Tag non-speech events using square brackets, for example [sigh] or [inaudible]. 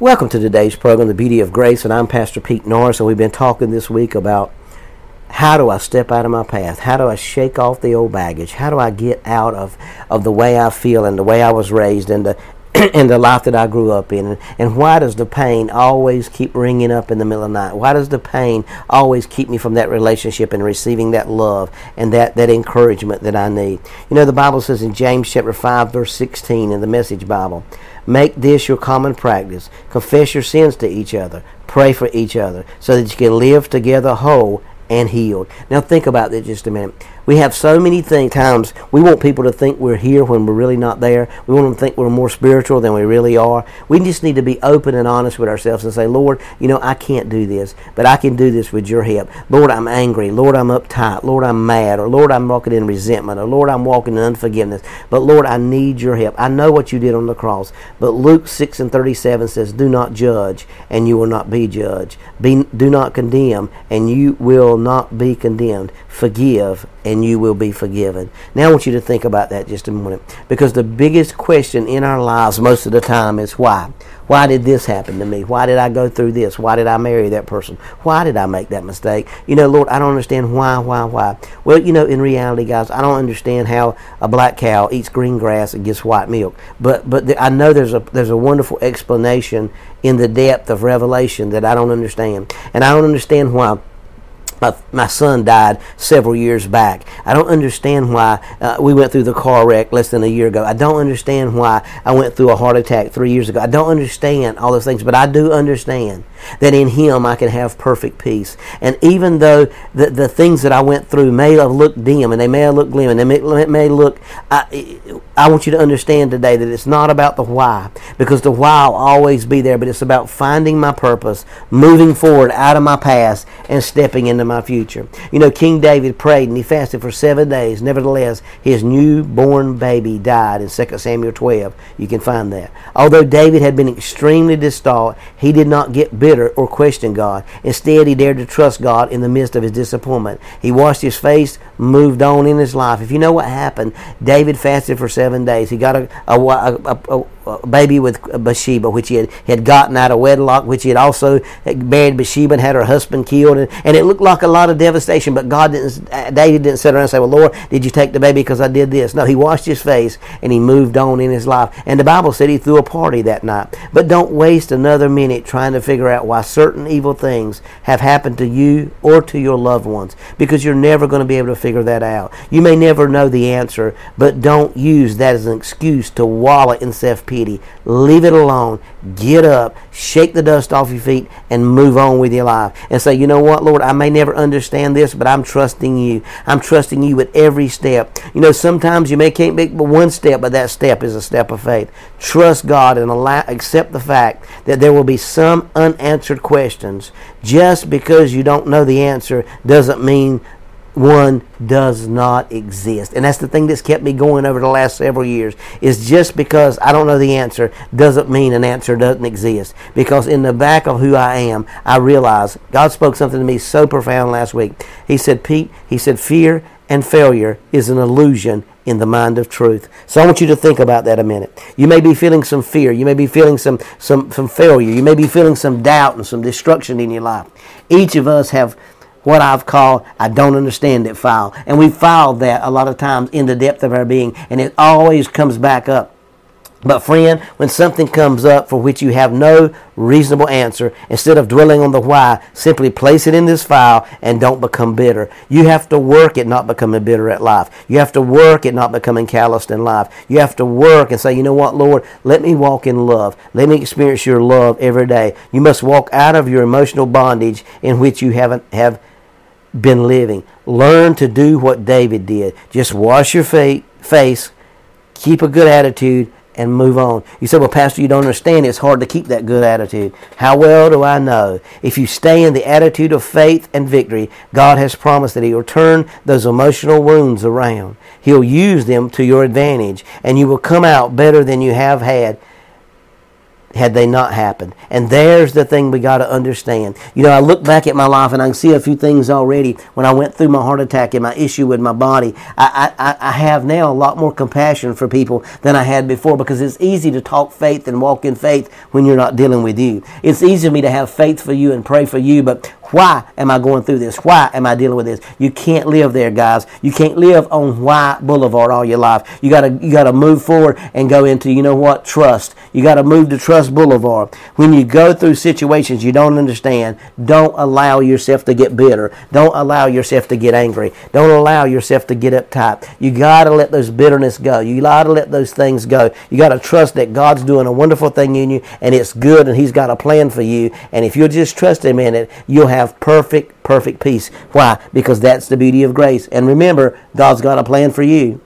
Welcome to today's program, The Beauty of Grace, and I'm Pastor Pete Norris, and we've been talking this week about how do I step out of my path? How do I shake off the old baggage? How do I get out of, of the way I feel and the way I was raised and the [coughs] and the life that I grew up in. And why does the pain always keep ringing up in the middle of the night? Why does the pain always keep me from that relationship and receiving that love and that, that encouragement that I need? You know, the Bible says in James chapter 5, verse 16 in the Message Bible, Make this your common practice. Confess your sins to each other. Pray for each other so that you can live together whole and healed. Now think about that just a minute. We have so many things, times we want people to think we're here when we're really not there. We want them to think we're more spiritual than we really are. We just need to be open and honest with ourselves and say, Lord, you know, I can't do this, but I can do this with your help. Lord, I'm angry. Lord, I'm uptight. Lord, I'm mad. Or Lord, I'm walking in resentment. Or Lord, I'm walking in unforgiveness. But Lord, I need your help. I know what you did on the cross. But Luke 6 and 37 says, Do not judge, and you will not be judged. Be, do not condemn, and you will not be condemned. Forgive, and you will be forgiven. Now I want you to think about that just a moment. Because the biggest question in our lives most of the time is why? Why did this happen to me? Why did I go through this? Why did I marry that person? Why did I make that mistake? You know, Lord, I don't understand why, why, why. Well, you know, in reality, guys, I don't understand how a black cow eats green grass and gets white milk. But but I know there's a there's a wonderful explanation in the depth of revelation that I don't understand. And I don't understand why my, my son died several years back. I don't understand why uh, we went through the car wreck less than a year ago. I don't understand why I went through a heart attack three years ago. I don't understand all those things, but I do understand that in Him I can have perfect peace. And even though the, the things that I went through may have looked dim and they may have looked glim and they may, may look, I, I want you to understand today that it's not about the why, because the why will always be there, but it's about finding my purpose, moving forward out of my past, and stepping into my future. You know, King David prayed and he fasted for seven days. Nevertheless, his newborn baby died in 2 Samuel 12. You can find that. Although David had been extremely distraught, he did not get bitter or question God. Instead, he dared to trust God in the midst of his disappointment. He washed his face, moved on in his life. If you know what happened, David fasted for seven days. He got a, a, a, a Uh, baby with uh, Bathsheba, which he had, had gotten out of wedlock, which he had also uh, married Bathsheba and had her husband killed. And, and it looked like a lot of devastation, but God didn't, David didn't sit around and say, Well, Lord, did you take the baby because I did this? No, he washed his face and he moved on in his life. And the Bible said he threw a party that night. But don't waste another minute trying to figure out out why certain evil things have happened to you or to your loved ones because you're never going to be able to figure that out. You may never know the answer, but don't use that as an excuse to wallow in self pity. Leave it alone. Get up, shake the dust off your feet, and move on with your life. And say, you know what, Lord, I may never understand this, but I'm trusting you. I'm trusting you with every step. You know, sometimes you may can't make but one step, but that step is a step of faith. Trust God and allow, accept the fact that there will be some unanswered questions. Just because you don't know the answer doesn't mean one does not exist. And that's the thing that's kept me going over the last several years is just because I don't know the answer doesn't mean an answer doesn't exist. Because in the back of who I am, I realize God spoke something to me so profound last week. He said, Pete, he said, fear and failure is an illusion in the mind of truth. So I want you to think about that a minute. You may be feeling some fear. You may be feeling some, some, some failure. You may be feeling some doubt and some destruction in your life. Each of us have what I've called I don't understand it file. And we file that a lot of times in the depth of our being. And it always comes back up. But, friend, when something comes up for which you have no reasonable answer, instead of dwelling on the why, simply place it in this file and don't become bitter. You have to work at not becoming bitter at life. You have to work at not becoming calloused in life. You have to work and say, you know what, Lord, let me walk in love. Let me experience your love every day. You must walk out of your emotional bondage in which you haven't have been living. Learn to do what David did. Just wash your face, keep a good attitude, and move on. You say, well, Pastor, you don't understand. It's hard to keep that good attitude. How well do I know? If you stay in the attitude of faith and victory, God has promised that He will turn those emotional wounds around. He'll use them to your advantage, and you will come out better than you have had had they not happened. And there's the thing we got to understand. You know, I look back at my life and I can see a few things already when I went through my heart attack and my issue with my body. I, I, I have now a lot more compassion for people than I had before because it's easy to talk faith and walk in faith when you're not dealing with you. It's easy for me to have faith for you and pray for you, but why am I going through this? Why am I dealing with this? You can't live there, guys. You can't live on Why Boulevard all your life. You gotta you gotta move forward and go into you know what trust. You gotta move to Trust Boulevard. When you go through situations you don't understand, don't allow yourself to get bitter. Don't allow yourself to get angry. Don't allow yourself to get uptight. You gotta let those bitterness go. You gotta let those things go. You gotta trust that God's doing a wonderful thing in you and it's good and He's got a plan for you. And if you'll just trust Him in it, you'll have have perfect, perfect peace. Why? Because that's the beauty of grace. And remember, God's got a plan for you.